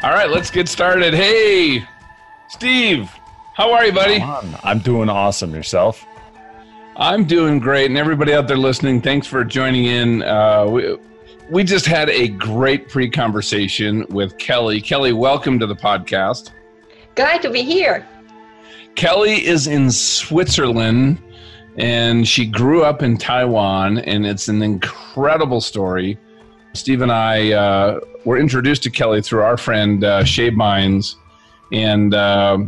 All right, let's get started. Hey, Steve, how are you, buddy? I'm doing awesome. Yourself? I'm doing great, and everybody out there listening, thanks for joining in. Uh, we, we just had a great pre-conversation with Kelly. Kelly, welcome to the podcast. Glad to be here. Kelly is in Switzerland, and she grew up in Taiwan, and it's an incredible story. Steve and I uh, were introduced to Kelly through our friend uh, Shay Mines, and uh,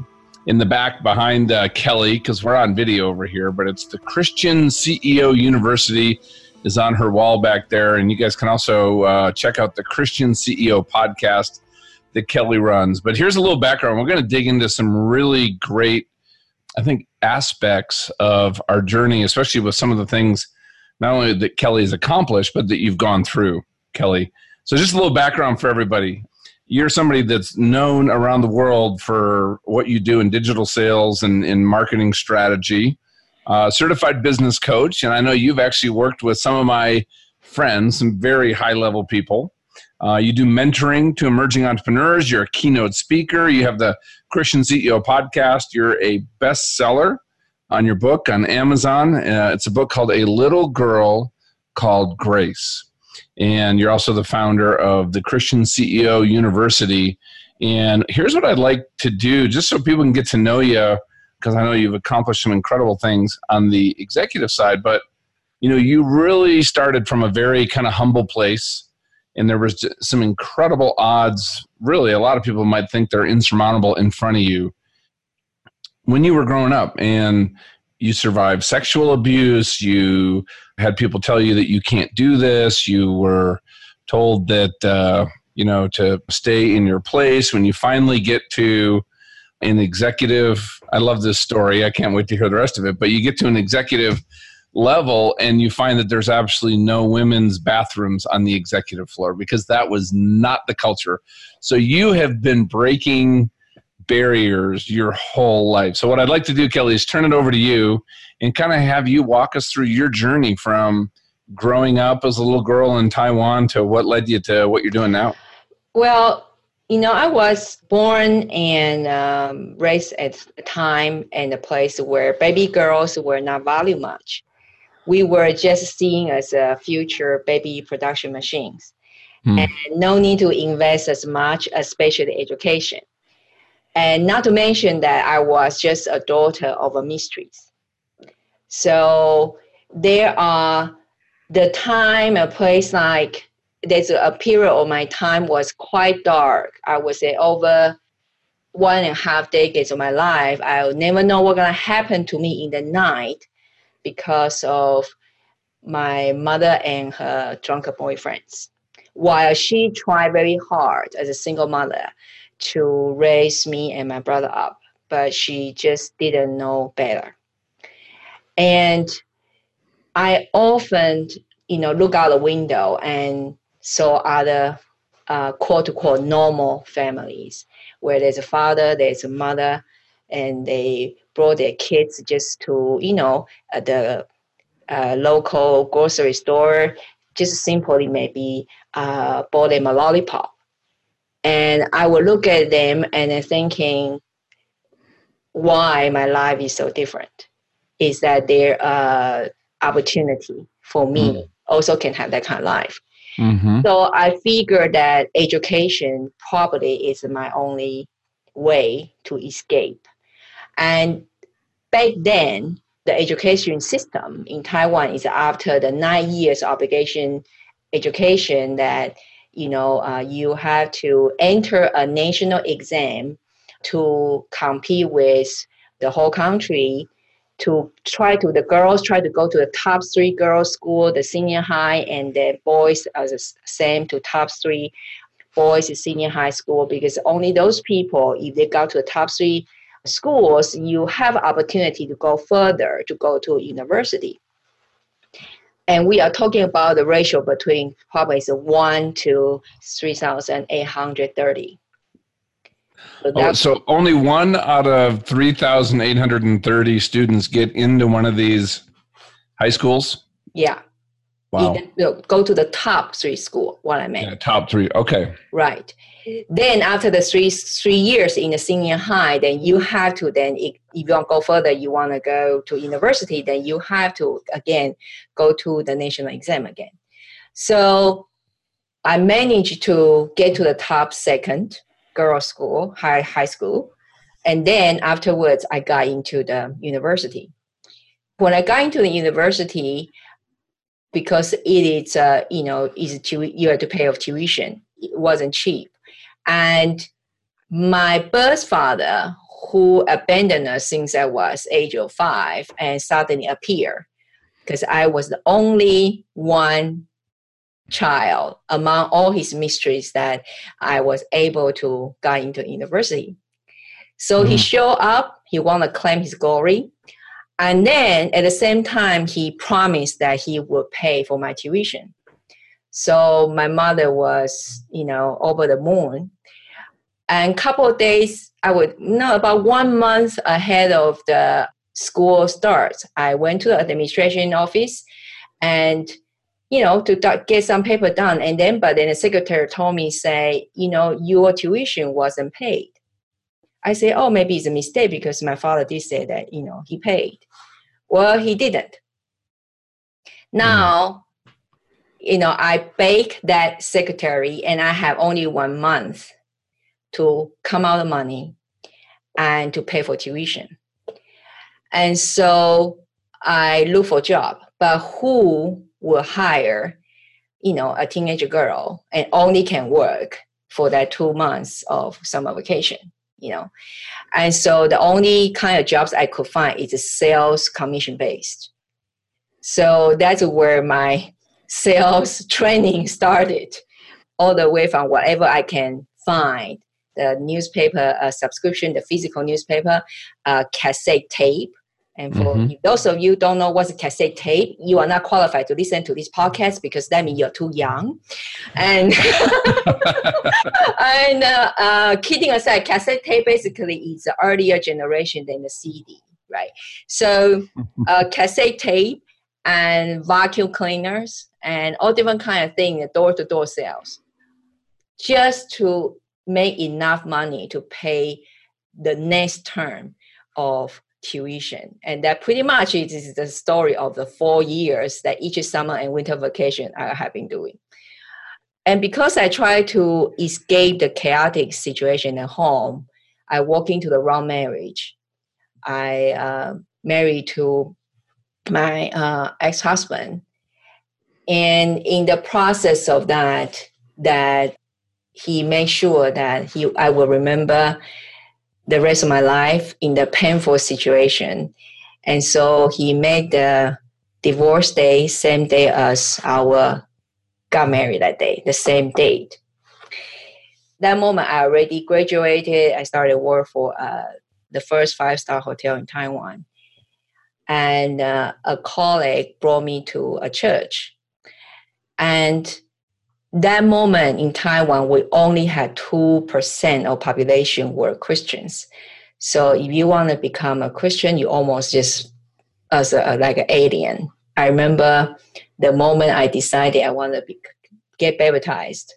in the back behind uh, Kelly, because we're on video over here, but it's the Christian CEO University is on her wall back there, and you guys can also uh, check out the Christian CEO podcast that Kelly runs. But here's a little background. We're going to dig into some really great, I think, aspects of our journey, especially with some of the things not only that Kelly has accomplished, but that you've gone through. Kelly. So, just a little background for everybody. You're somebody that's known around the world for what you do in digital sales and in marketing strategy, uh, certified business coach. And I know you've actually worked with some of my friends, some very high level people. Uh, you do mentoring to emerging entrepreneurs. You're a keynote speaker. You have the Christian CEO podcast. You're a bestseller on your book on Amazon. Uh, it's a book called A Little Girl Called Grace and you're also the founder of the Christian CEO University. And here's what I'd like to do, just so people can get to know you, because I know you've accomplished some incredible things on the executive side. But you know, you really started from a very kind of humble place, and there was some incredible odds. Really, a lot of people might think they're insurmountable in front of you when you were growing up, and you survived sexual abuse. You had people tell you that you can't do this. You were told that, uh, you know, to stay in your place. When you finally get to an executive, I love this story. I can't wait to hear the rest of it. But you get to an executive level and you find that there's absolutely no women's bathrooms on the executive floor because that was not the culture. So you have been breaking barriers your whole life. So, what I'd like to do, Kelly, is turn it over to you and kind of have you walk us through your journey from growing up as a little girl in Taiwan to what led you to what you're doing now. Well, you know, I was born and um, raised at a time and a place where baby girls were not valued much. We were just seen as a future baby production machines. Hmm. And no need to invest as much, especially education. And not to mention that I was just a daughter of a mistress. So there are the time a place like there's a period of my time was quite dark. I would say over one and a half decades of my life, I'll never know what's gonna happen to me in the night because of my mother and her drunken boyfriends. While she tried very hard as a single mother to raise me and my brother up, but she just didn't know better. And I often, you know, look out the window and saw other uh, quote unquote normal families where there's a father, there's a mother, and they brought their kids just to, you know, the uh, local grocery store, just simply maybe uh, bought them a lollipop and I would look at them and thinking, why my life is so different? Is that there uh, opportunity for me mm. also can have that kind of life? Mm-hmm. So I figured that education probably is my only way to escape. And back then, the education system in Taiwan is after the nine years obligation education that you know, uh, you have to enter a national exam to compete with the whole country to try to the girls try to go to the top three girls school the senior high and the boys are the same to top three boys senior high school because only those people if they go to the top three schools you have opportunity to go further to go to university and we are talking about the ratio between probably is 1 to 3,830. So, oh, so only one out of 3,830 students get into one of these high schools? Yeah. Wow. Either go to the top three school. What I meant. Yeah, top three. Okay. Right. Then after the three three years in the senior high, then you have to then if, if you want to go further, you want to go to university, then you have to again go to the national exam again. So I managed to get to the top second girls' school, high high school, and then afterwards I got into the university. When I got into the university, because it is uh, you know is tu- you have to pay off tuition, it wasn't cheap, and my birth father who abandoned us since I was age of five and suddenly appeared because I was the only one child among all his mysteries that I was able to get into university. So he Mhm. showed up, he want to claim his glory. And then at the same time, he promised that he would pay for my tuition. So my mother was, you know, over the moon. And couple of days, I would no about one month ahead of the school starts, I went to the administration office and you know to get some paper done and then but then the secretary told me say you know your tuition wasn't paid i say oh maybe it's a mistake because my father did say that you know he paid well he didn't. Now you know i beg that secretary and i have only one month to come out the money and to pay for tuition. And so i look for a job but who will hire you know a teenage girl and only can work for that two months of summer vacation you know. And so the only kind of jobs i could find is sales commission based. So that's where my sales training started all the way from whatever i can find the newspaper uh, subscription the physical newspaper uh, cassette tape and for Mhm. those of you don't know what's a cassette tape, you are not qualified to listen to this podcast because that means you're too young. And and uh, uh, kidding aside, cassette tape basically is the earlier generation than the CD, right? So uh, cassette tape and vacuum cleaners and all different kind of things, door to door sales, just to make enough money to pay the next term of tuition. And that pretty much is the story of the four years that each summer and winter vacation I have been doing. And because I try to escape the chaotic situation at home, I walk into the wrong marriage. I uh, married to my uh, ex-husband, and in the process of that, that he made sure that he I will remember the rest of my life in the painful situation. And so he made the divorce day same day as our got married that day, the same date. That moment, I already graduated. I started work for uh, the first five star hotel in Taiwan, and uh, a colleague brought me to a church. And that moment in Taiwan, we only had 2% of population were Christians. So if you want to become a Christian, you almost just as a, like an alien. I remember the moment I decided I want to be, get baptized,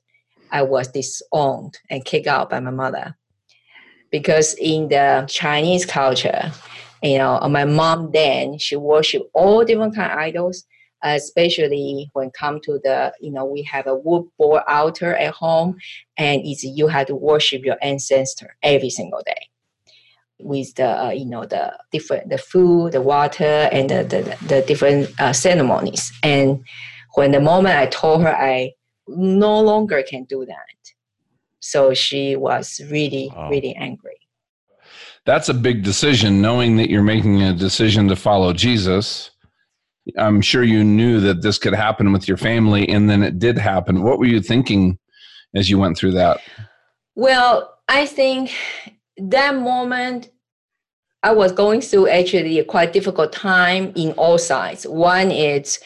I was disowned and kicked out by my mother. Because in the Chinese culture, you know, my mom then, she worshiped all different kind of idols especially when come to the you know we have a wood board altar at home and it's you have to worship your ancestor every single day with the uh, you know the different the food the water and the the, the different uh, ceremonies and when the moment i told her i no longer can do that so she was really Wow. really angry That's a big decision, knowing that you're making a decision to follow Jesus. I'm sure you knew that this could happen with your family, and then it did happen. What were you thinking as you went through that? Well, I think that moment I was going through actually a quite difficult time in all sides. One is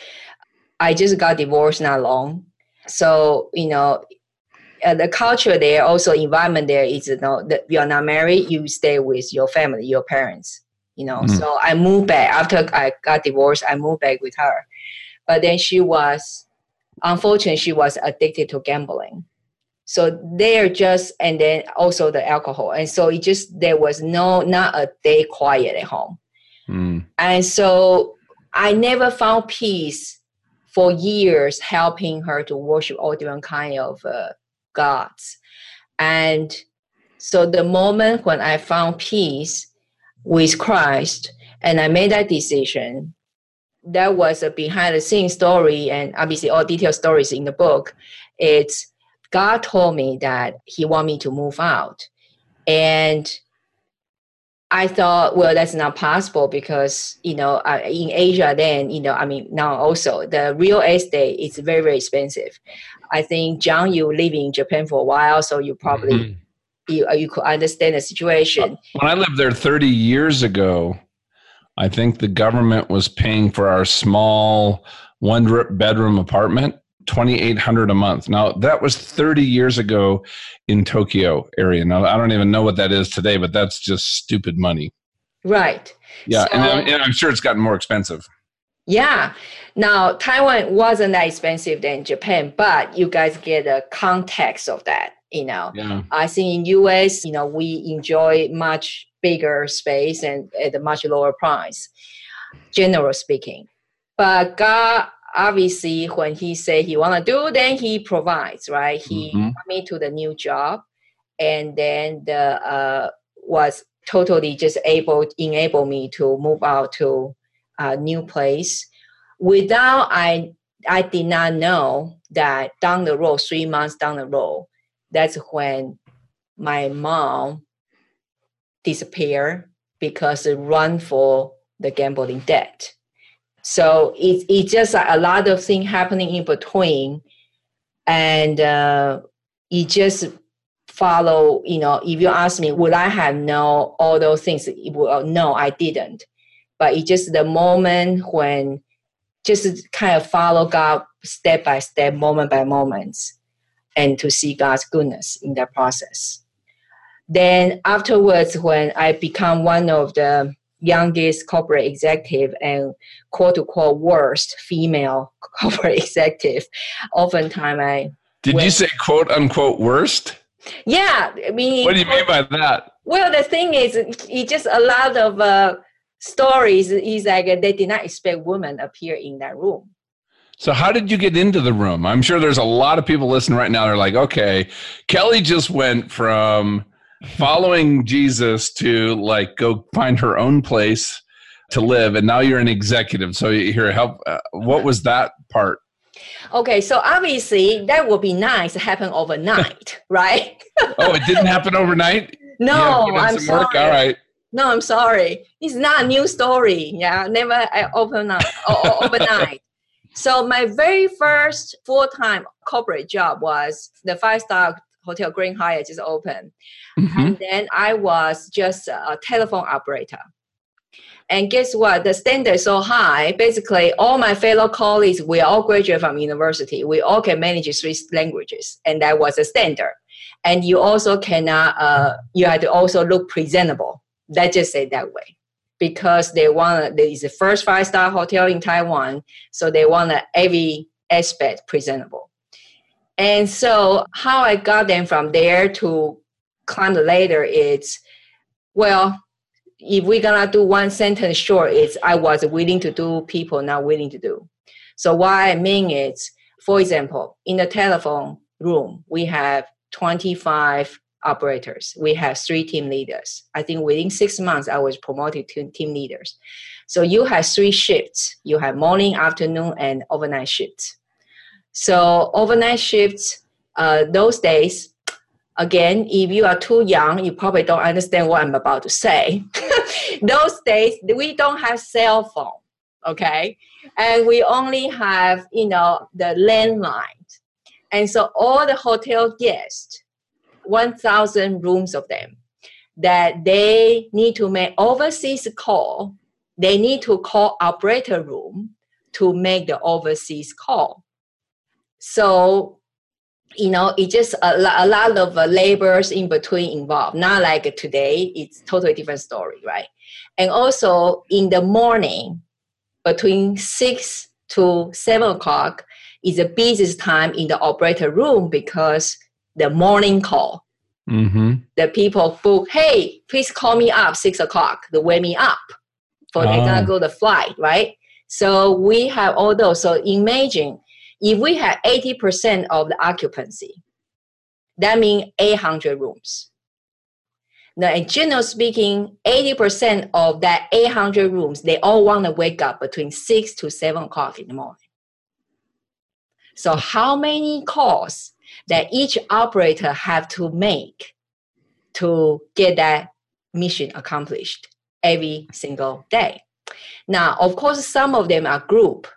I just got divorced not long. So, you know, uh, the culture there, also environment there is, you know, that you are not married, you stay with your family, your parents, you know. Mhm. So I moved back after I got divorced, I moved back with her. but then she was, unfortunately, she was addicted to gambling. So they're just, and then also the alcohol. And so it just, there was no, not a day quiet at home. Mm. And so I never found peace for years helping her to worship all different kind of uh, gods. And so the moment when I found peace with Christ and I made that decision, that was a behind the scenes story and obviously all detailed stories in the book. It's God told me that he want me to move out. And I thought, well, that's not possible because you know uh, in Asia then you know I mean now also the real estate is very very expensive. I think John, you live in Japan for a while, so you probably mm-hmm. You uh, you could understand the situation. When I lived there thirty years ago, I think the government was paying for our small one bedroom apartment 2800 a month. Now, that was 30 years ago in Tokyo area. Now, I don't even know what that is today, but that's just stupid money. Right. Yeah, so, and, and I'm sure it's gotten more expensive. Yeah. Now, Taiwan wasn't that expensive than Japan, but you guys get a context of that. You know, yeah. I think in US, you know, we enjoy much bigger space and at a much lower price, general speaking. But God obviously when he say he want to do then he provides right he mm-hmm. me to the new job and then the uh, was totally just able enable me to move out to a new place without i i did not know that down the road three months down the road that's when my mom disappeared because it run for the gambling debt so it's it's just a lot of things happening in between, and uh, it just follow. You know, if you ask me, would I have know all those things? Well, no, I didn't. But it's just the moment when just kind of follow God step by step, moment by moment, and to see God's goodness in that process. Then afterwards, when I become one of the youngest corporate executive and quote unquote worst female corporate executive. Oftentimes, I did went, you say quote unquote worst? Yeah, I mean, what do you mean by that? Well, the thing is, it just a lot of uh, stories is like they did not expect women appear in that room. So how did you get into the room? I'm sure there's a lot of people listening right now. They're like, okay, Kelly just went from following Jesus to like go find her own place to live, and now you're an executive. So you here, help. Uh, what was that part? Okay, so obviously that would be nice to happen overnight, right? oh, it didn't happen overnight. No, I'm sorry. Work? All right. No, I'm sorry. It's not a new story. Yeah, never I open up overnight. So my very first full-time corporate job was the five-star Hotel Grand Hyatt just opened. Mm-hmm. And then I was just a telephone operator. And guess what? The standard is so high. Basically, all my fellow colleagues, we all graduate from university. We all can manage three languages, and that was a standard. And you also cannot. Uh, you have to also look presentable. Let's just say that way, because they want. Is the first five star hotel in Taiwan, so they want every aspect presentable. And so, how I got them from there to climb the ladder is, well, if we're gonna do one sentence short, it's I was willing to do, people not willing to do. So what I mean is, for example, in the telephone room, we have 25 operators. We have three team leaders. I think within six months, I was promoted to team leaders. So you have three shifts. You have morning, afternoon, and overnight shifts. So overnight shifts, uh, those days, again, if you are too young, you probably don't understand what I'm about to say. those days, we don't have cell phone, okay? And we only have, you know, the landline. And so all the hotel guests, 1,000 rooms of them, that they need to make overseas call, they need to call operator room to make the overseas call. So, you know, it's just a, a lot of uh, labors in between involved. Not like today, it's totally different story, right? And also in the morning, between 6 to 7 o'clock is the busiest time in the operator room because the morning call. Mm-hmm. The people book, hey, please call me up 6 o'clock to wake me up for they're gonna Oh. go the flight, right? So we have all those. So imagine if we have 80% of the occupancy, that means 800 rooms. Now, in general speaking, 80% of that 800 rooms, they all want to wake up between 6 to 7 o'clock in the morning. So how many calls that each operator have to make to get that mission accomplished every single day? Now, of course, some of them are group,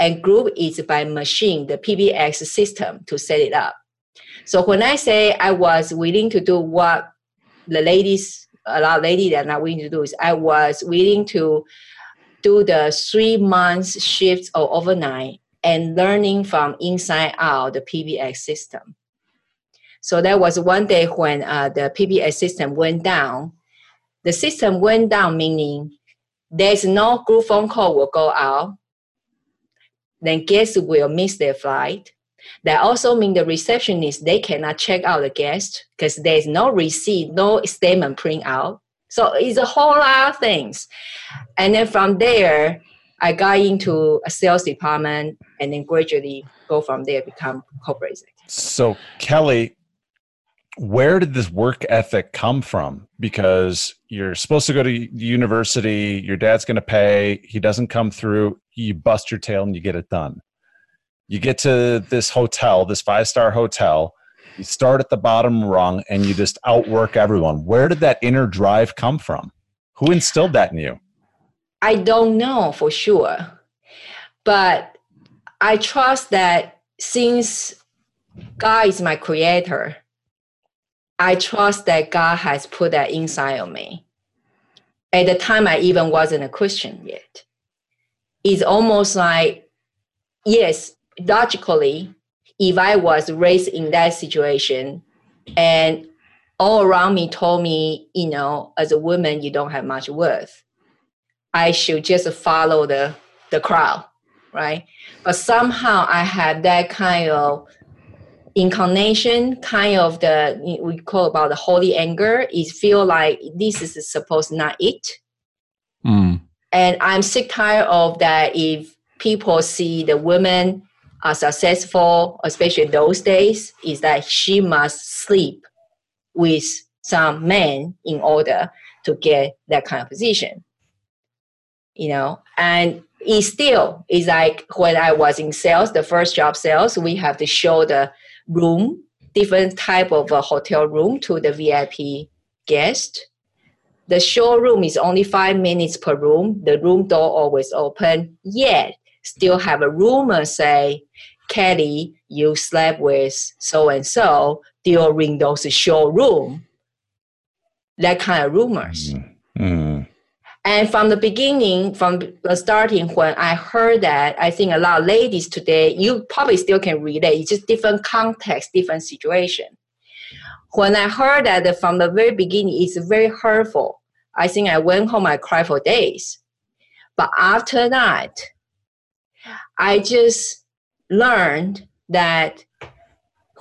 and group is by machine, the PBX system to set it up. So when I say I was willing to do what the ladies, a lot of ladies that are not willing to do is I was willing to do the three months shifts or overnight and learning from inside out the PBX system. So that was one day when uh, the PBX system went down. The system went down, meaning there's no group phone call will go out. Then guests will miss their flight. That also means the receptionist they cannot check out the guest because there's no receipt, no statement print out. So it's a whole lot of things. And then from there, I got into a sales department and then gradually go from there become corporate executive. So, Kelly, where did this work ethic come from? Because you're supposed to go to university, your dad's going to pay, he doesn't come through, you bust your tail and you get it done. You get to this hotel, this five star hotel, you start at the bottom rung and you just outwork everyone. Where did that inner drive come from? Who instilled that in you? I don't know for sure, but I trust that since God is my creator, I trust that God has put that inside of me. At the time, I even wasn't a Christian yet. It's almost like, yes, logically, if I was raised in that situation and all around me told me, you know, as a woman, you don't have much worth, I should just follow the, the crowd, right? But somehow I had that kind of incarnation, kind of the we call about the holy anger. Is feel like this is supposed not it, Mm. and I'm sick tired of that. If people see the women are successful, especially those days, is that she must sleep with some men in order to get that kind of position. You know, and it still is like when I was in sales, the first job sales, we have to show the room, different type of a hotel room to the VIP guest. The showroom is only five minutes per room. The room door always open. Yet still have a rumor say, Kelly, you slept with so and so during those showroom. That kind of rumors. Mm. And from the beginning, from the starting, when I heard that, I think a lot of ladies today, you probably still can relate. It's just different context, different situation. When I heard that from the very beginning, it's very hurtful. I think I went home, I cried for days. But after that, I just learned that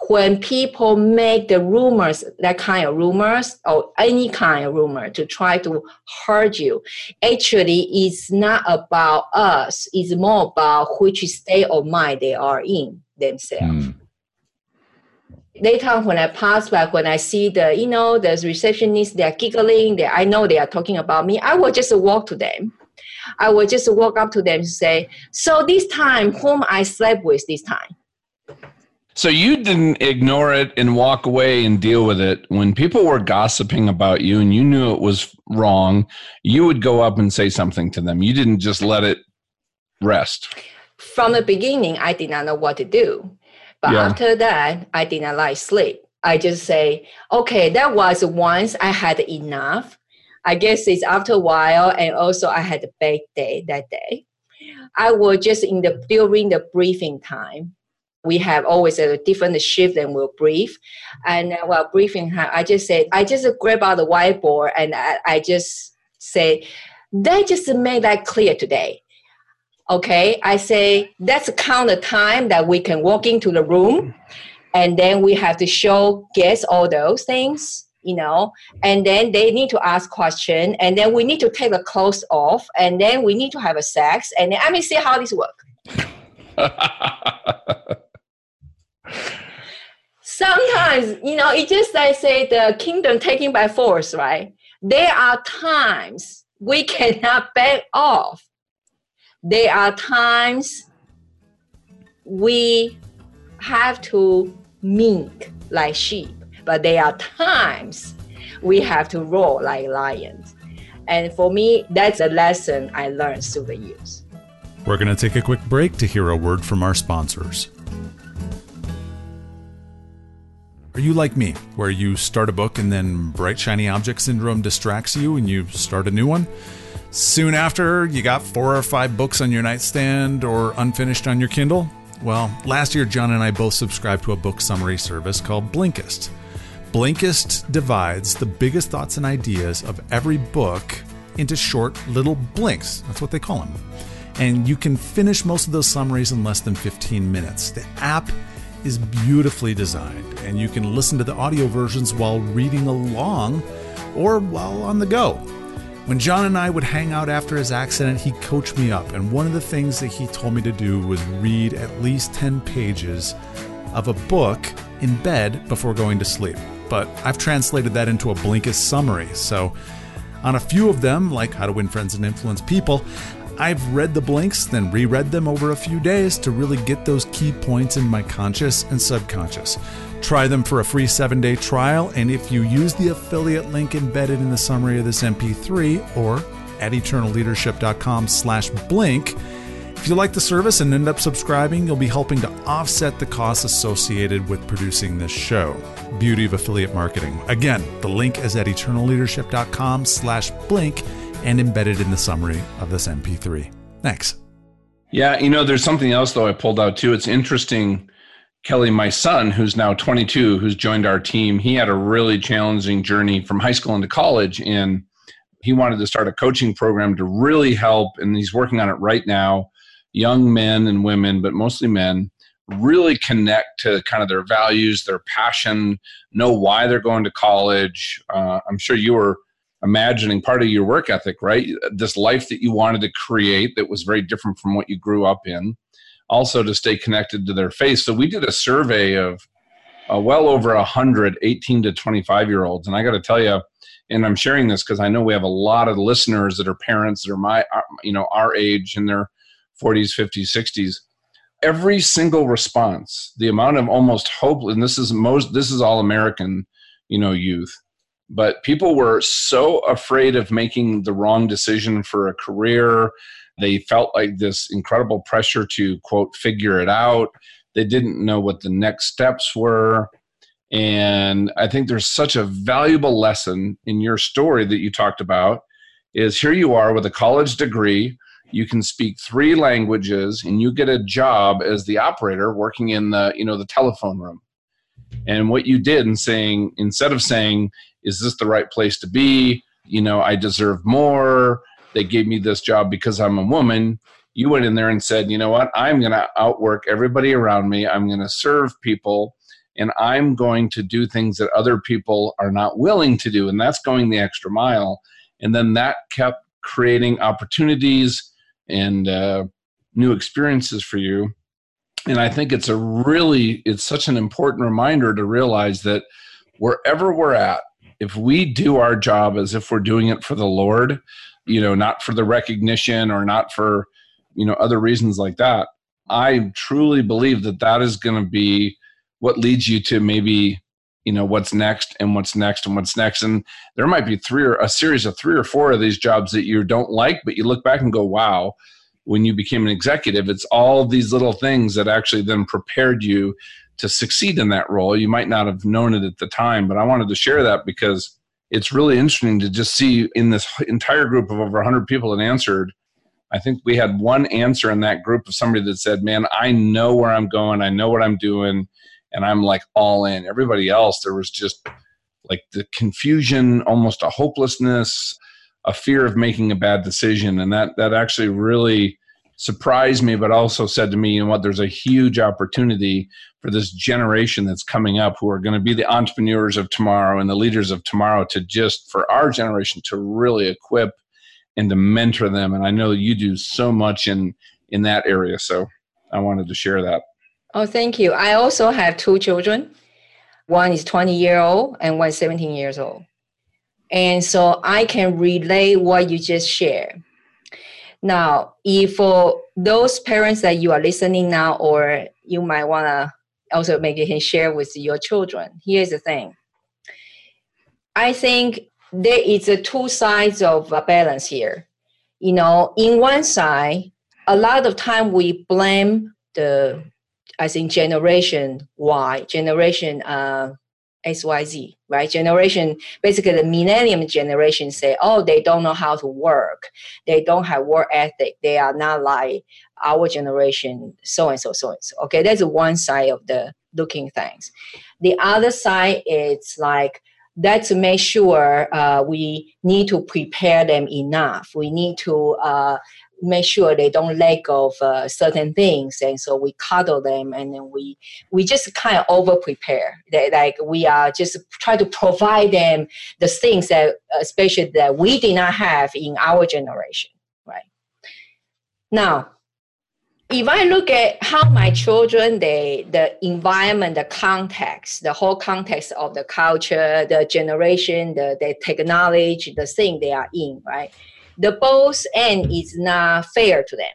when people make the rumors, that kind of rumors or any kind of rumor to try to hurt you, actually it's not about us. It's more about which state of mind they are in themselves. Mm. Later when I pass by, when I see the, you know, the receptionist, they're giggling, they, I know they are talking about me, I will just walk to them. I will just walk up to them and say, so this time, whom I slept with this time? So you didn't ignore it and walk away and deal with it. When people were gossiping about you and you knew it was wrong, you would go up and say something to them. You didn't just let it rest. from the beginning, I did not know what to do. But Yeah. after that, I did not like sleep. I just say, okay, that was once I had enough. I guess it's after a while, and also I had a bad day that day. I was just in the during the briefing time. We have always a different shift and we'll brief. And while briefing I just said, I just grab out the whiteboard and I, I just say, they just made that clear today Okay, I say let's count the time that we can walk into the room, and then we have to show guests all those things, you know, and then they need to ask question, and then we need to take the clothes off, and then we need to have a sex, and then, I mean, see how this work. Sometimes, you know, it just like say the kingdom taken by force, right? There are times we cannot back off. There are times we have to mink like sheep, but there are times we have to roar like lions. And for me, that's a lesson I learned through the years. We're going to take a quick break to hear a word from our sponsors. Are you like me, where you start a book and then bright shiny object syndrome distracts you and you start a new one? Soon after, you got four or five books on your nightstand or unfinished on your Kindle? Well, last year, John and I both subscribed to a book summary service called Blinkist. Blinkist divides the biggest thoughts and ideas of every book into short little blinks. That's what they call them. And you can finish most of those summaries in less than 15 minutes. The app is beautifully designed, and you can listen to the audio versions while reading along or while on the go. When John and I would hang out after his accident, he coached me up, and one of the things that he told me to do was read at least 10 pages of a book in bed before going to sleep. But I've translated that into a Blinkist summary, so on a few of them, like How to Win Friends and Influence People, I've read the blinks, then reread them over a few days to really get those key points in my conscious and subconscious. Try them for a free seven day trial, and if you use the affiliate link embedded in the summary of this MP3 or at eternalleadership.com slash blink, if you like the service and end up subscribing, you'll be helping to offset the costs associated with producing this show. Beauty of affiliate marketing. Again, the link is at eternalleadership.com slash blink and embedded in the summary of this MP3. Thanks. Yeah, you know, there's something else though I pulled out too. It's interesting. Kelly, my son, who's now 22, who's joined our team, he had a really challenging journey from high school into college. And he wanted to start a coaching program to really help, and he's working on it right now. Young men and women, but mostly men, really connect to kind of their values, their passion, know why they're going to college. Uh, I'm sure you were imagining part of your work ethic, right? This life that you wanted to create that was very different from what you grew up in. Also, to stay connected to their faith. So, we did a survey of uh, well over 100 18 to 25 year olds. And I got to tell you, and I'm sharing this because I know we have a lot of listeners that are parents that are my, uh, you know, our age in their 40s, 50s, 60s. Every single response, the amount of almost hope, and this is most, this is all American, you know, youth but people were so afraid of making the wrong decision for a career. They felt like this incredible pressure to, quote, figure it out. They didn't know what the next steps were. And I think there's such a valuable lesson in your story that you talked about is here you are with a college degree you can speak three languages and you get a job as the operator working in the you know the telephone room and what you did in saying instead of saying is this the right place to be? You know, I deserve more. They gave me this job because I'm a woman. You went in there and said, you know what? I'm going to outwork everybody around me. I'm going to serve people and I'm going to do things that other people are not willing to do. And that's going the extra mile. And then that kept creating opportunities and uh, new experiences for you. And I think it's a really, it's such an important reminder to realize that wherever we're at, if we do our job as if we're doing it for the Lord, you know, not for the recognition or not for, you know, other reasons like that, I truly believe that that is going to be what leads you to maybe, you know, what's next and what's next and what's next. And there might be three or a series of three or four of these jobs that you don't like, but you look back and go, wow, when you became an executive, it's all these little things that actually then prepared you to succeed in that role. You might not have known it at the time, but I wanted to share that because it's really interesting to just see in this entire group of over 100 people that answered. I think we had one answer in that group of somebody that said, Man, I know where I'm going, I know what I'm doing, and I'm like all in. Everybody else, there was just like the confusion, almost a hopelessness, a fear of making a bad decision. And that that actually really surprised me, but also said to me, you know what, there's a huge opportunity for this generation that's coming up who are going to be the entrepreneurs of tomorrow and the leaders of tomorrow to just, for our generation, to really equip and to mentor them. And I know you do so much in in that area. So I wanted to share that. Oh, thank you. I also have two children. One is 20 year old and one is 17 years old. And so I can relay what you just shared. Now, if for those parents that you are listening now, or you might want to also maybe can share with your children, here's the thing. I think there is a two sides of a balance here. You know, in one side, a lot of time we blame the, I think, generation Y, generation uh, XYZ, right? Generation, basically the millennium generation say, oh, they don't know how to work. They don't have work ethic. They are not like our generation, so and so, so and so. Okay, that's one side of the looking things. The other side is like, that's to make sure uh, we need to prepare them enough. We need to uh, make sure they don't let go of uh, certain things, and so we cuddle them, and then we we just kind of over prepare. like we are just try to provide them the things that, especially that we did not have in our generation, right? Now, if I look at how my children, they the environment, the context, the whole context of the culture, the generation, the, the technology, the thing they are in, right? The both end is not fair to them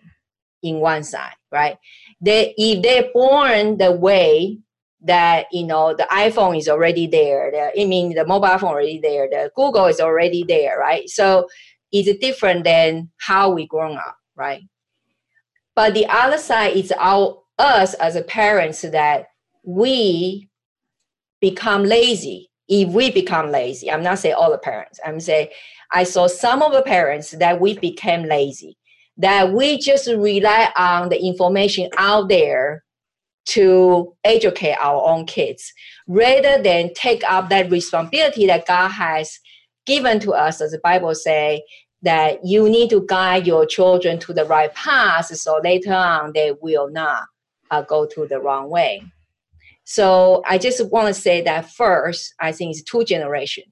in one side, right? They if they're born the way that you know the iPhone is already there, the, I mean the mobile phone already there, the Google is already there, right? So it's different than how we grown up, right? But the other side is our us as a parents that we become lazy. If we become lazy, I'm not saying all the parents. I'm saying I saw some of the parents that we became lazy, that we just rely on the information out there to educate our own kids rather than take up that responsibility that God has given to us, as the Bible say, that you need to guide your children to the right path so later on they will not uh, go to the wrong way. So I just want to say that first, I think it's two generation.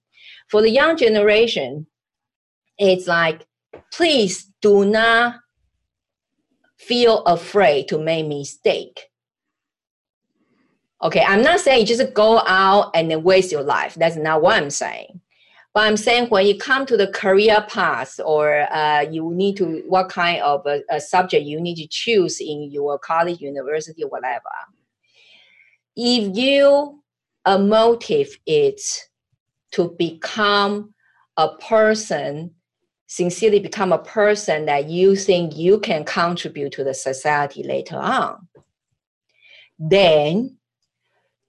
For the young generation, it's like, please do not feel afraid to make mistake. Okay, I'm not saying just go out and waste your life. That's not what I'm saying. But I'm saying when you come to the career path or uh, you need to, what kind of a, a, subject you need to choose in your college, university, whatever. If you, a motive is to become a person, sincerely become a person that you think you can contribute to the society later on, then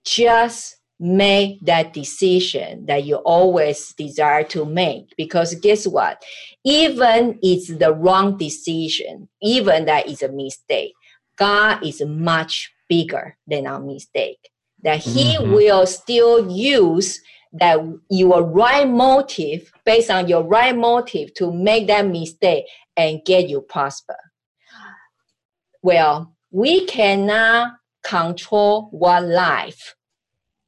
just make that decision that you always desire to make. Because guess what? Even it's the wrong decision even that is a mistake god is much bigger than our mistake that he mm-hmm. will still use that your right motive based on your right motive to make that mistake and get you prosper well we cannot control what life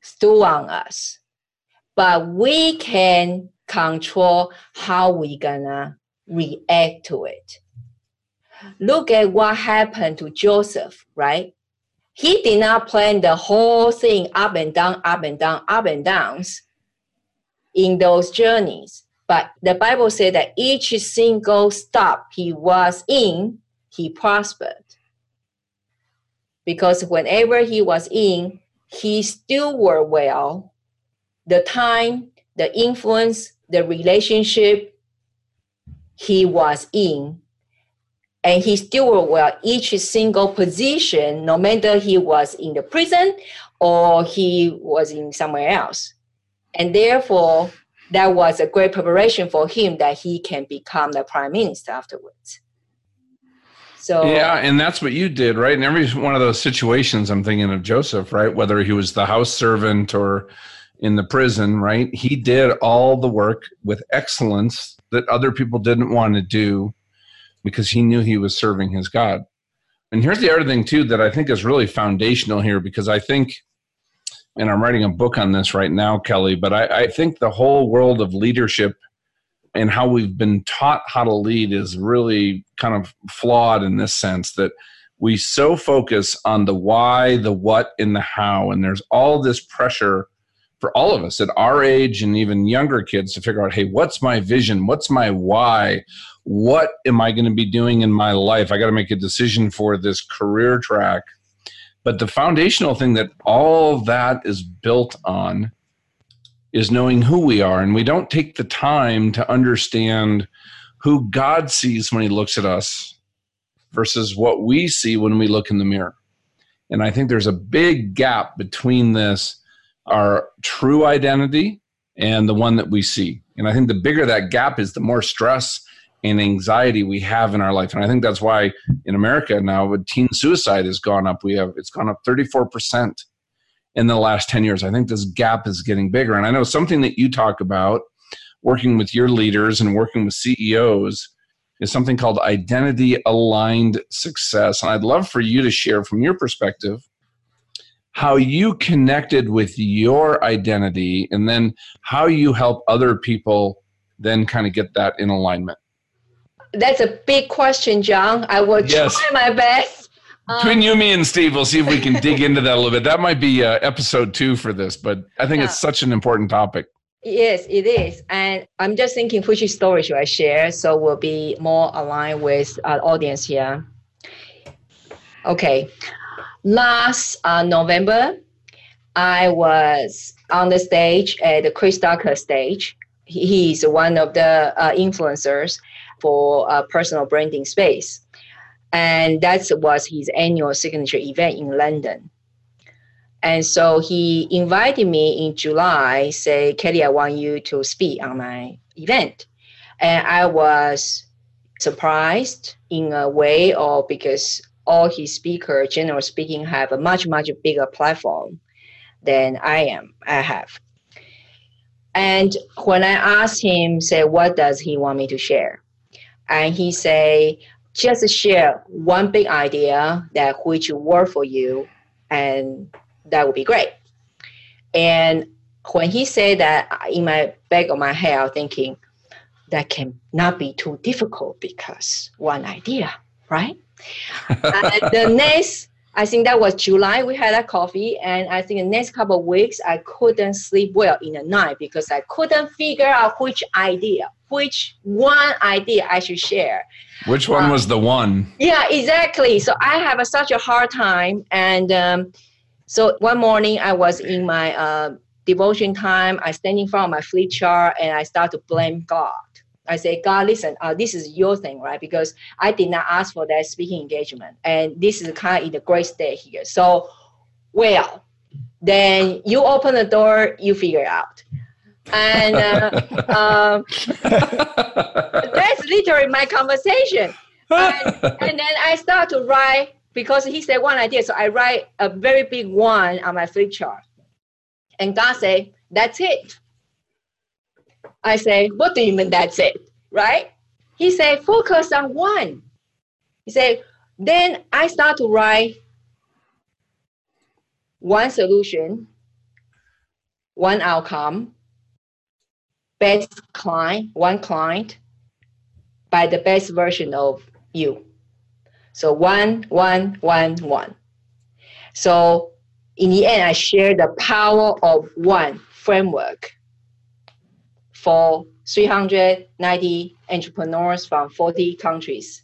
still on us. But we can control how we gonna react to it. Look at what happened to Joseph, right? He did not plan the whole thing up and down, up and down, up and downs in those journeys. But the Bible said that each single stop he was in, he prospered. Because whenever he was in, he still were well. The time, the influence, the relationship he was in, and he still worked well each single position, no matter he was in the prison or he was in somewhere else. And therefore, that was a great preparation for him that he can become the prime minister afterwards. So yeah, and that's what you did, right? In every one of those situations, I'm thinking of Joseph, right? Whether he was the house servant or in the prison, right? He did all the work with excellence that other people didn't want to do because he knew he was serving his God. And here's the other thing, too, that I think is really foundational here because I think, and I'm writing a book on this right now, Kelly, but I, I think the whole world of leadership and how we've been taught how to lead is really kind of flawed in this sense that we so focus on the why, the what, and the how. And there's all this pressure for all of us at our age and even younger kids to figure out hey, what's my vision? What's my why? What am I going to be doing in my life? I got to make a decision for this career track. But the foundational thing that all that is built on is knowing who we are. And we don't take the time to understand who God sees when He looks at us versus what we see when we look in the mirror. And I think there's a big gap between this, our true identity and the one that we see. And I think the bigger that gap is, the more stress and anxiety we have in our life. And I think that's why in America now, with teen suicide has gone up. We have it's gone up 34% in the last 10 years. I think this gap is getting bigger. And I know something that you talk about working with your leaders and working with CEOs is something called identity aligned success. And I'd love for you to share from your perspective how you connected with your identity and then how you help other people then kind of get that in alignment. That's a big question, John. I will yes. try my best. Between um, you, me, and Steve, we'll see if we can dig into that a little bit. That might be uh, episode two for this, but I think yeah. it's such an important topic. Yes, it is. And I'm just thinking which story should I share so we'll be more aligned with our audience here. Okay. Last uh, November, I was on the stage at the Chris Ducker stage. He, He's one of the uh, influencers for uh, personal branding space. And that was his annual signature event in London. And so he invited me in July, say, Kelly, I want you to speak on my event. And I was surprised in a way or because all his speakers, general speaking, have a much, much bigger platform than I am, I have. And when I asked him, say, what does he want me to share? And he say, just share one big idea that which work for you and that would be great. And when he said that, in my back of my head, I was thinking that can not be too difficult because one idea, right? and the next, I think that was July, we had a coffee, and I think the next couple of weeks I couldn't sleep well in the night because I couldn't figure out which idea, which one idea I should share. Which one um, was the one? Yeah, exactly. So I have a, such a hard time, and um, so one morning I was in my uh, devotion time. I stand in front of my flip chart and I start to blame God. I say, God, listen, uh, this is your thing, right? Because I did not ask for that speaking engagement, and this is kind of in the great state here. So, well, then you open the door, you figure it out. And uh, um, that's literally my conversation. And, and then I start to write because he said one idea. So I write a very big one on my flip chart. And God said, that's it. I say, what do you mean that's it? Right? He said, focus on one. He said, then I start to write one solution, one outcome, best client, one client by the best version of you. So one, one, one, one. So in the end, I share the power of one framework for 390 entrepreneurs from 40 countries.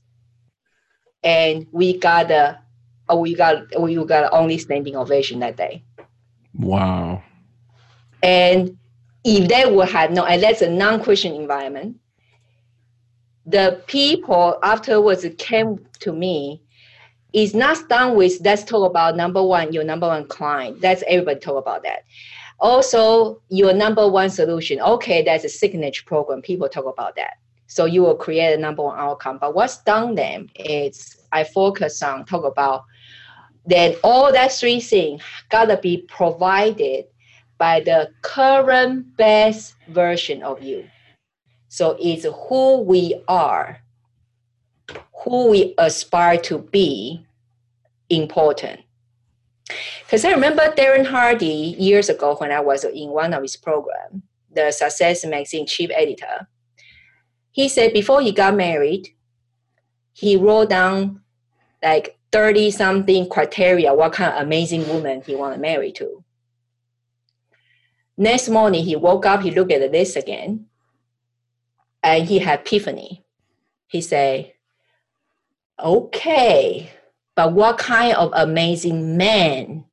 And we got a, oh, we got we got only standing ovation that day. Wow. And if they would have no, and that's a non-Christian environment, the people afterwards came to me is not done with let's talk about number one your number one client that's everybody talk about that also your number one solution. Okay that's a signature program. People talk about that. So you will create a number one outcome. But what's done then is i focus on talk about then all that three things gotta be provided by the current best version of you. So it's who we are who we aspire to be important. Because I remember Darren Hardy years ago when I was in one of his programs, the Success Magazine chief editor. He said before he got married, he wrote down like 30 something criteria what kind of amazing woman he want to marry to. Next morning, he woke up, he looked at the list again, and he had epiphany. He said, okay, but what kind of amazing man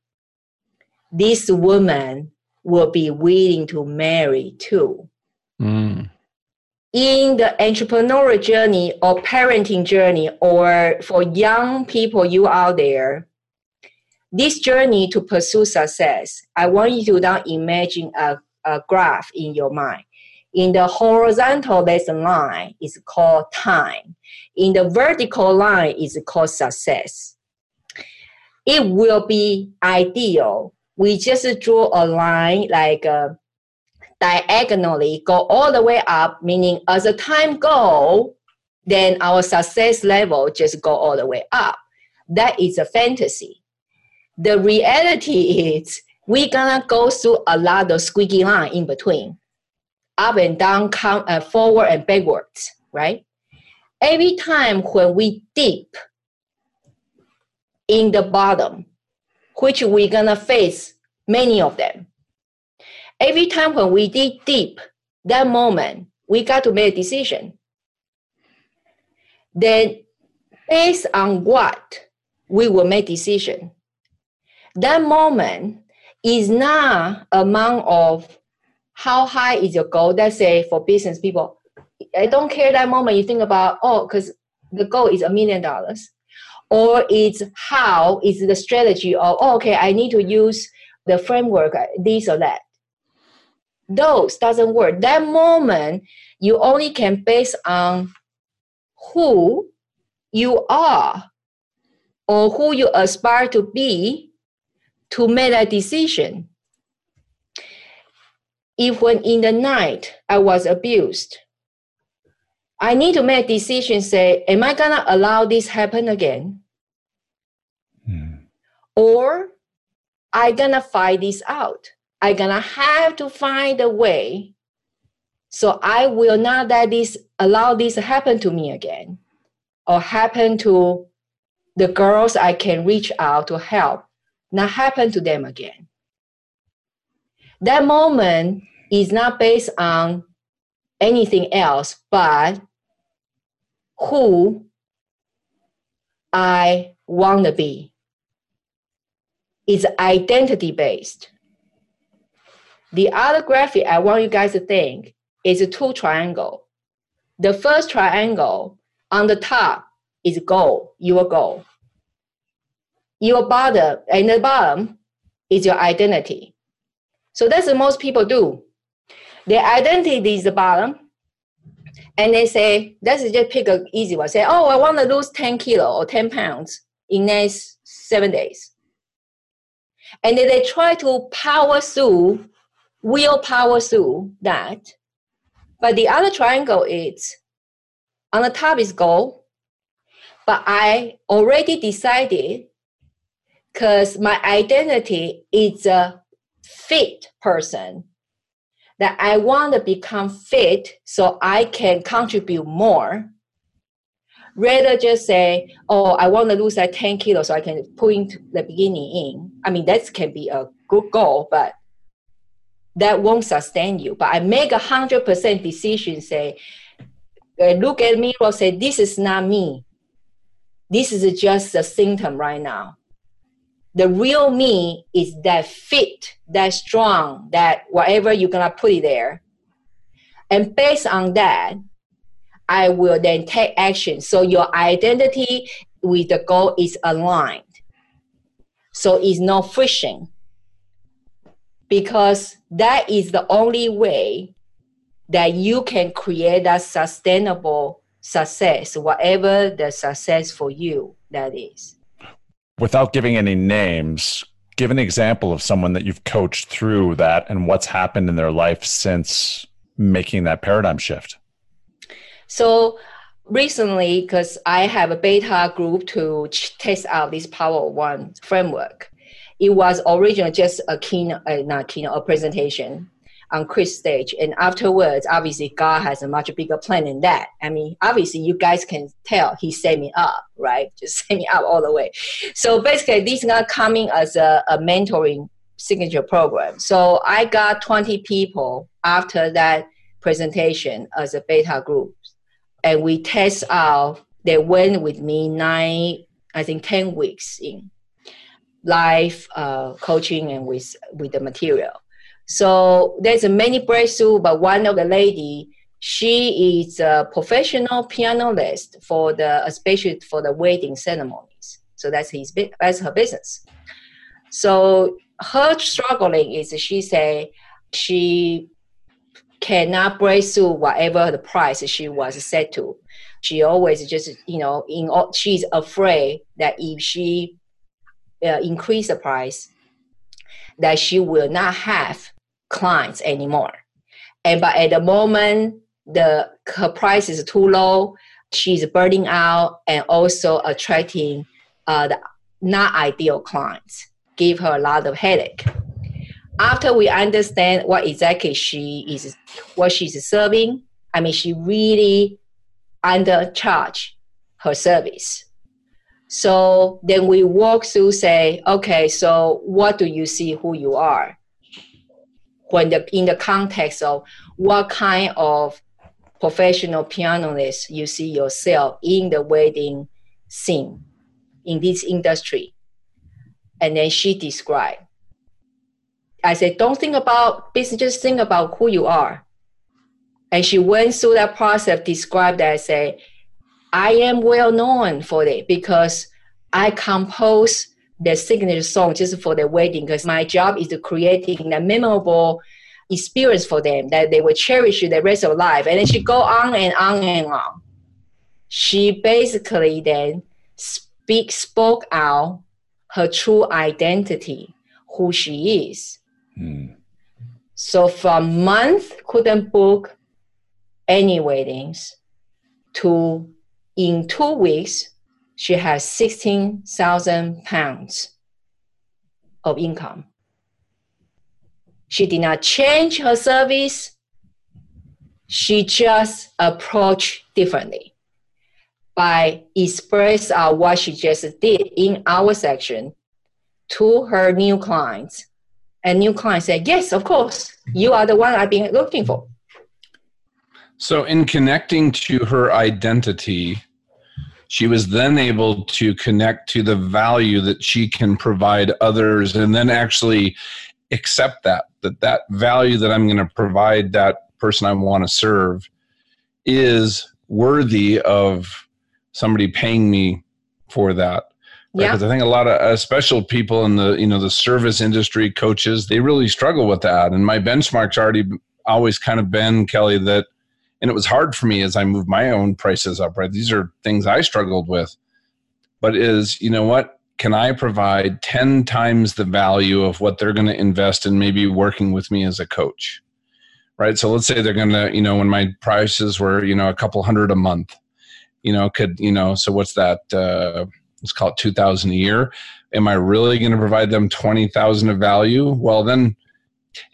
this woman will be willing to marry to? Mm. In the entrepreneurial journey or parenting journey, or for young people you out there, this journey to pursue success, I want you to now imagine a, a graph in your mind. In the horizontal, a line, is called time. In the vertical line, is called success. It will be ideal. We just draw a line like uh, diagonally, go all the way up, meaning as the time go, then our success level just go all the way up. That is a fantasy. The reality is we're gonna go through a lot of squeaky line in between up and down, come, uh, forward and backwards, right? Every time when we dip in the bottom, which we're gonna face many of them. Every time when we dig deep, that moment, we got to make a decision. Then based on what we will make decision. That moment is not amount of how high is your goal? Let's say for business people, I don't care that moment you think about, oh, because the goal is a million dollars. Or it's how is the strategy of, oh, okay, I need to use the framework, this or that. Those doesn't work. That moment, you only can base on who you are or who you aspire to be to make a decision if when in the night I was abused, I need to make a decision say, am I gonna allow this happen again? Or I gonna fight this out. I gonna have to find a way so I will not let this allow this happen to me again or happen to the girls I can reach out to help, not happen to them again that moment is not based on anything else but who I want to be. It's identity based. The other graphic I want you guys to think is a two triangle. The first triangle on the top is goal, your goal. Your bottom and the bottom is your identity. So that's what most people do. Their identity is the bottom. And they say, let's just pick an easy one. Say, oh, I want to lose 10 kilo or 10 pounds in next seven days. And then they try to power through, will power through that. But the other triangle is on the top is goal, but I already decided because my identity is a fit person that I want to become fit so I can contribute more rather just say, oh, I want to lose that 10 kilos so I can put into the beginning in. I mean, that can be a good goal, but that won't sustain you. But I make a hundred percent decision, say, uh, look at me or say, this is not me. This is just a symptom right now the real me is that fit, that strong, that whatever you're gonna put it there. And based on that, I will then take action. So your identity with the goal is aligned. So it's no friction. Because that is the only way that you can create that sustainable success, whatever the success for you that is without giving any names, give an example of someone that you've coached through that and what's happened in their life since making that paradigm shift. So recently, because I have a beta group to test out this Power One framework, it was originally just a keynote, uh, not keynote, a presentation on Chris stage. And afterwards, obviously, God has a much bigger plan than that. I mean, obviously, you guys can tell He set me up, right? Just set me up all the way. So basically, this is not coming as a, a mentoring signature program. So I got 20 people after that presentation as a beta group. And we test out, they went with me nine, I think 10 weeks in live uh, coaching and with, with the material. So there's a many breakthrough, but one of the lady, she is a professional pianist for the, especially for the wedding ceremonies. So that's his, that's her business. So her struggling is she say she cannot break through whatever the price she was set to. She always just you know in all, she's afraid that if she uh, increase the price, that she will not have clients anymore. And but at the moment, the her price is too low. She's burning out and also attracting uh, the not ideal clients. Give her a lot of headache. After we understand what exactly she is, what she's serving, I mean, she really undercharge her service. So then we walk through, say, okay, so what do you see who you are? when the in the context of what kind of professional pianist you see yourself in the wedding scene in this industry. And then she described. I said, don't think about business, just think about who you are. And she went through that process, described that, I say, I am well known for it because I compose the signature song just for the wedding because my job is to creating a memorable experience for them that they will cherish the rest of life. And then she go on and on and on. She basically then speak spoke out her true identity, who she is. Hmm. So from month couldn't book any weddings to in two weeks she has 16,000 pounds of income. She did not change her service. She just approached differently by express uh, what she just did in our section to her new clients. And new client said, yes, of course, you are the one I've been looking for. So in connecting to her identity, she was then able to connect to the value that she can provide others and then actually accept that that that value that i'm going to provide that person i want to serve is worthy of somebody paying me for that yeah. because i think a lot of uh, special people in the you know the service industry coaches they really struggle with that and my benchmarks already always kind of been kelly that and it was hard for me as I moved my own prices up. Right, these are things I struggled with. But is you know what? Can I provide ten times the value of what they're going to invest in maybe working with me as a coach? Right. So let's say they're going to, you know, when my prices were, you know, a couple hundred a month, you know, could, you know, so what's that? Uh, let's call it 2000 a year. Am I really going to provide them 20,000 of value? Well, then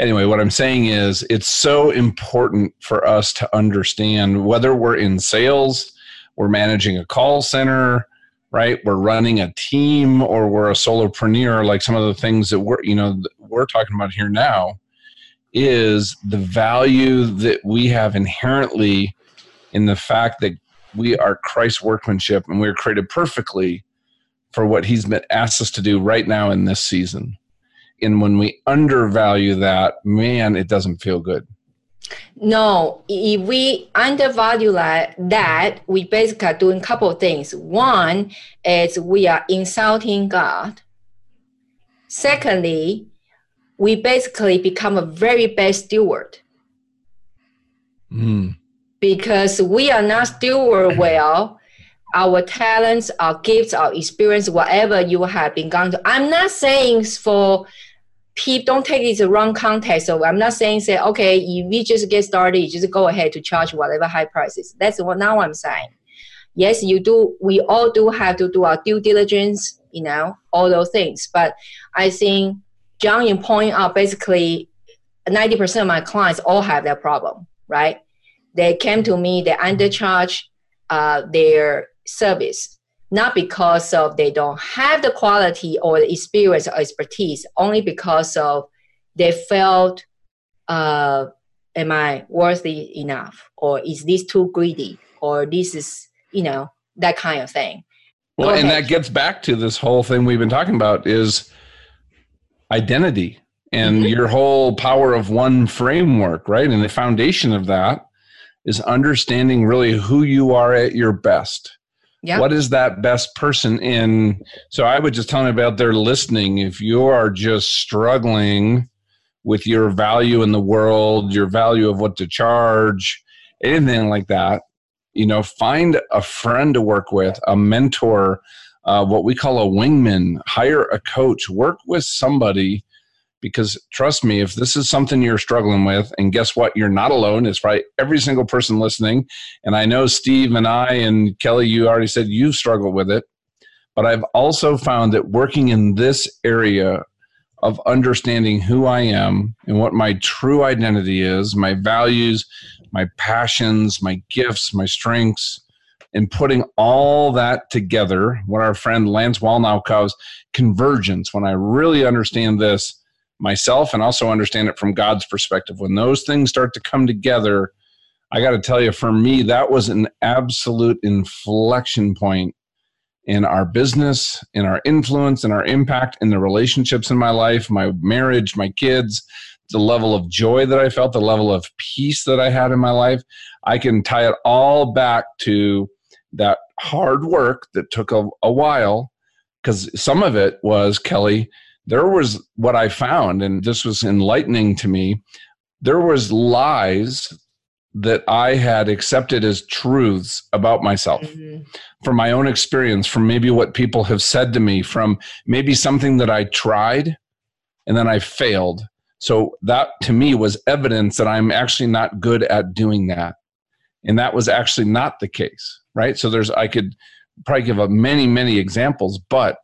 anyway, what I'm saying is it's so important for us to understand whether we're in sales, we're managing a call center, right? We're running a team or we're a solopreneur, like some of the things that we're, you know, we're talking about here now is the value that we have inherently in the fact that we are Christ's workmanship and we're created perfectly for what he's been asked us to do right now in this season. And when we undervalue that man it doesn't feel good. No if we undervalue that, that we basically are doing a couple of things. One is we are insulting god. Secondly we basically become a very bad steward. Mm. because we are not steward well our talents, our gifts, our experience, whatever you have been gone to. I'm not saying for people don't take it the wrong context. So I'm not saying say, okay, if we just get started, you just go ahead to charge whatever high prices. That's what now I'm saying. yes, you do. We all do have to do our due diligence, you know, all those things. But I think John, you point out basically 90% of my clients all have that problem, right? They came to me, they undercharge uh, their service, not because of they don't have the quality or the experience or expertise, only because of they felt, uh, am I worthy enough? Or is this too greedy? Or this is, you know, that kind of thing. Well, and that gets back to this whole thing we've been talking about is identity and mm-hmm. your whole power of one framework, right? And the foundation of that is understanding really who you are at your best. What is that best person in? So I would just tell them about their listening. If you are just struggling with your value in the world, your value of what to charge, anything like that, you know, find a friend to work with, a mentor, uh, what we call a wingman, hire a coach, work with somebody because trust me, if this is something you're struggling with, and guess what? You're not alone. It's probably every single person listening. And I know Steve and I and Kelly, you already said you struggle with it. But I've also found that working in this area of understanding who I am and what my true identity is, my values, my passions, my gifts, my strengths, and putting all that together, what our friend Lance Wallnau calls convergence. When I really understand this, myself and also understand it from God's perspective. When those things start to come together, I got to tell you, for me, that was an absolute inflection point in our business, in our influence, in our impact, in the relationships in my life, my marriage, my kids, the level of joy that I felt, the level of peace that I had in my life. I can tie it all back to that hard work that took a, a while because some of it was, Kelly, there was what I found, and this was enlightening to me. There was lies that I had accepted as truths about myself mm-hmm. from my own experience, from maybe what people have said to me, from maybe something that I tried and then I failed. So that to me was evidence that I'm actually not good at doing that. And that was actually not the case, right? So there's, I could probably give up many, many examples, but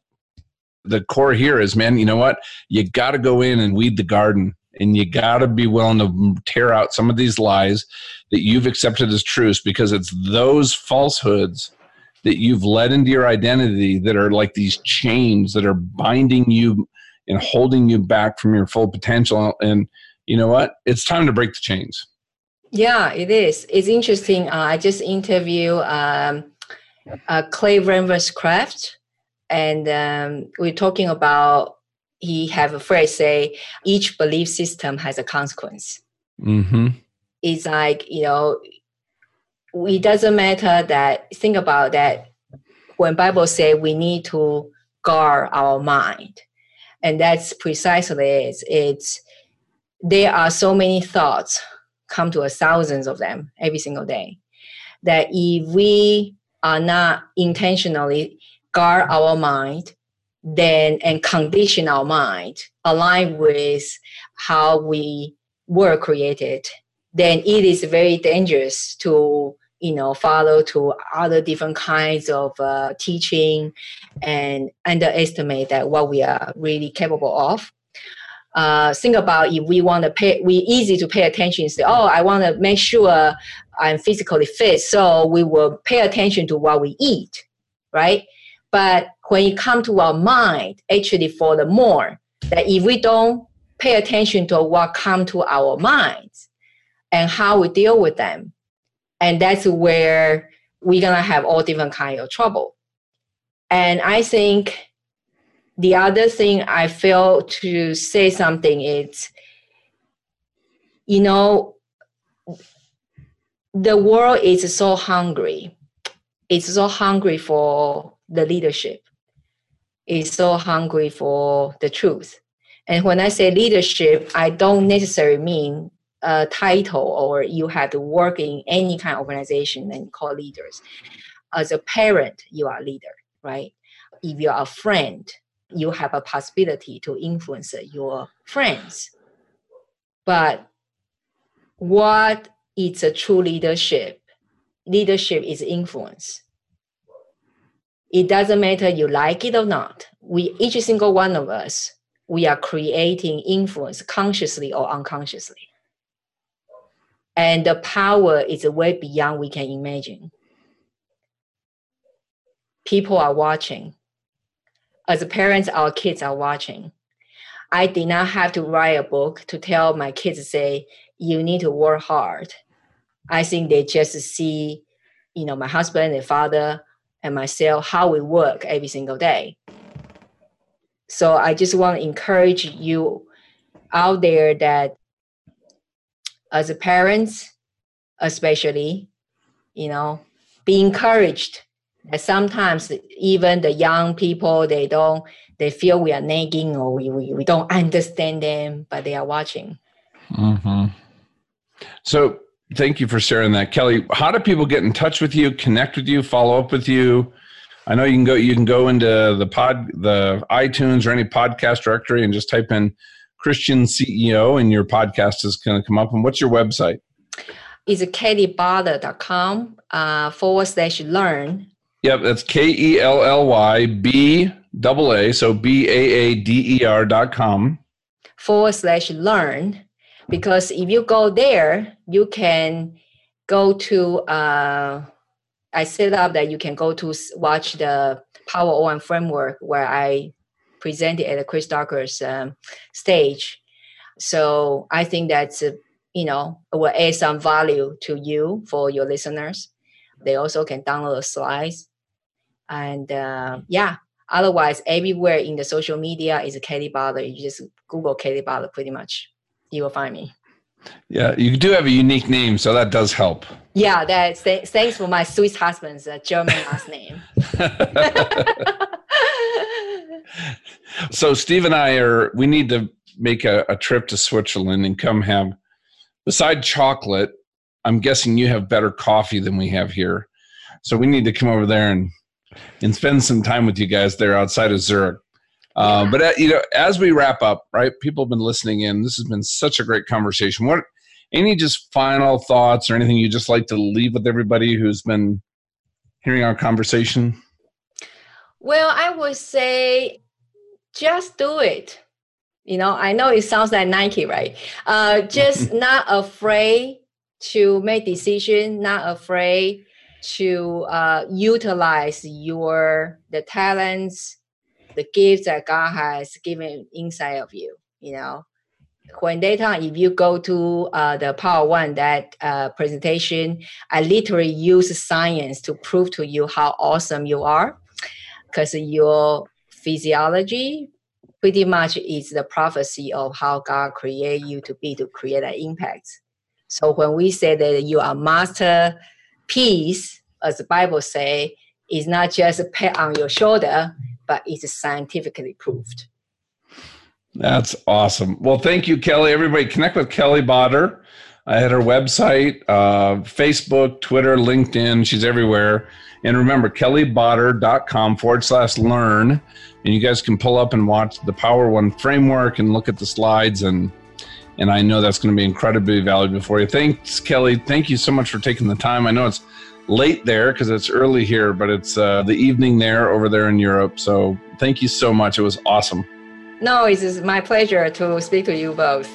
the core here is man you know what? You got to go in and weed the garden and you got to be willing to tear out some of these lies that you've accepted as truths because it's those falsehoods that you've led into your identity that are like these chains that are binding you and holding you back from your full potential. And you know what? It's time to break the chains. Yeah it is. It's interesting. Uh, i just interviewed um, uh, clay Craft and um, we're talking about he have a phrase say each belief system has a consequence. Mm-hmm. it's like you know it doesn't matter that think about that. When bible say we need to guard our mind and that's precisely it. It's there are so many thoughts come to us thousands of them every single day that if we are not intentionally guard our mind then and condition our mind align with how we were created then it is very dangerous to you know follow to other different kinds of uh, teaching and underestimate that what we are really capable of. Uh, think about if we want to pay we easy to pay attention say oh i want to make sure i'm physically fit so we will pay attention to what we eat right but when it comes to our mind, actually for the more, that if we don't pay attention to what comes to our minds and how we deal with them, and that's where we're gonna have all different kind of trouble. And I think the other thing I feel to say something is, you know, the world is so hungry. It's so hungry for the leadership is so hungry for the truth. And when I say leadership, I don't necessarily mean a title or you have to work in any kind of organization and call leaders. As a parent, you are a leader, right? If you are a friend, you have a possibility to influence your friends. But what is a true leadership? Leadership is influence it doesn't matter you like it or not. We each single one of us, we are creating influence consciously or unconsciously. And the power is way beyond we can imagine. People are watching. As parents, our kids are watching. I did not have to write a book to tell my kids say you need to work hard. I think they just see, you know, my husband and father and myself how we work every single day. So I just want to encourage you out there that as a parents, especially, you know, be encouraged that sometimes even the young people they don't they feel we are nagging or we, we, we don't understand them, but they are watching. Mm-hmm. So thank you for sharing that, Kelly. How do people get in touch with you, connect with you, follow up with you? I know you can go you can go into the pod the iTunes or any podcast directory and just type in Christian CEO and your podcast is going to come up. And what's your website? It's kellybaader.com uh, forward slash learn. Yep, that's K E L L Y B double A, so B A A D E R dot com. Forward slash learn. Because if you go there, you can go to, uh, I set up that you can go to watch the Power One framework where I presented at the Chris Ducker's um, stage. So I think that's, uh, you know, will add some value to you for your listeners. They also can download the slides. And uh, yeah, otherwise, everywhere in the social media is Kelly Baader. You just Google Kelly Baader pretty much. You will find me. Yeah, you do have a unique name, so that does help. Yeah, that's th- thanks for my Swiss husband's uh, German last name. so Steve and I are we need to make a, a trip to Switzerland and come have beside chocolate, I'm guessing you have better coffee than we have here. So we need to come over there and and spend some time with you guys there outside of Zurich. Uh, but uh, you know, as we wrap up, right? People have been listening in. This has been such a great conversation. What any just final thoughts or anything you just like to leave with everybody who's been hearing our conversation? Well, I would say just do it. You know, I know it sounds like Nike, right? Uh, just not afraid to make decision, not afraid to uh, utilize your the talents, the gifts that God has given inside of you. You know, when they talk, if you go to uh, the Power One that uh, presentation, I literally use science to prove to you how awesome you are, because your physiology pretty much is the prophecy of how God created you to be to create an impact. So when we say that you are master piece, as the Bible say, is not just a pat on your shoulder, but it's scientifically proved. That's awesome. Well, thank you, Kelly. Everybody connect with Kelly. I had her website, uh, Facebook, Twitter, LinkedIn. She's everywhere. And remember, kellybaader.com forward slash learn. And you guys can pull up and watch the Power One framework and look at the slides. And, and I know that's going to be incredibly valuable for you. Thanks, Kelly. Thank you so much for taking the time. I know it's late there because it's early here, but it's uh, the evening there over there in Europe. So thank you so much. It was awesome. No, it is my pleasure to speak to you both.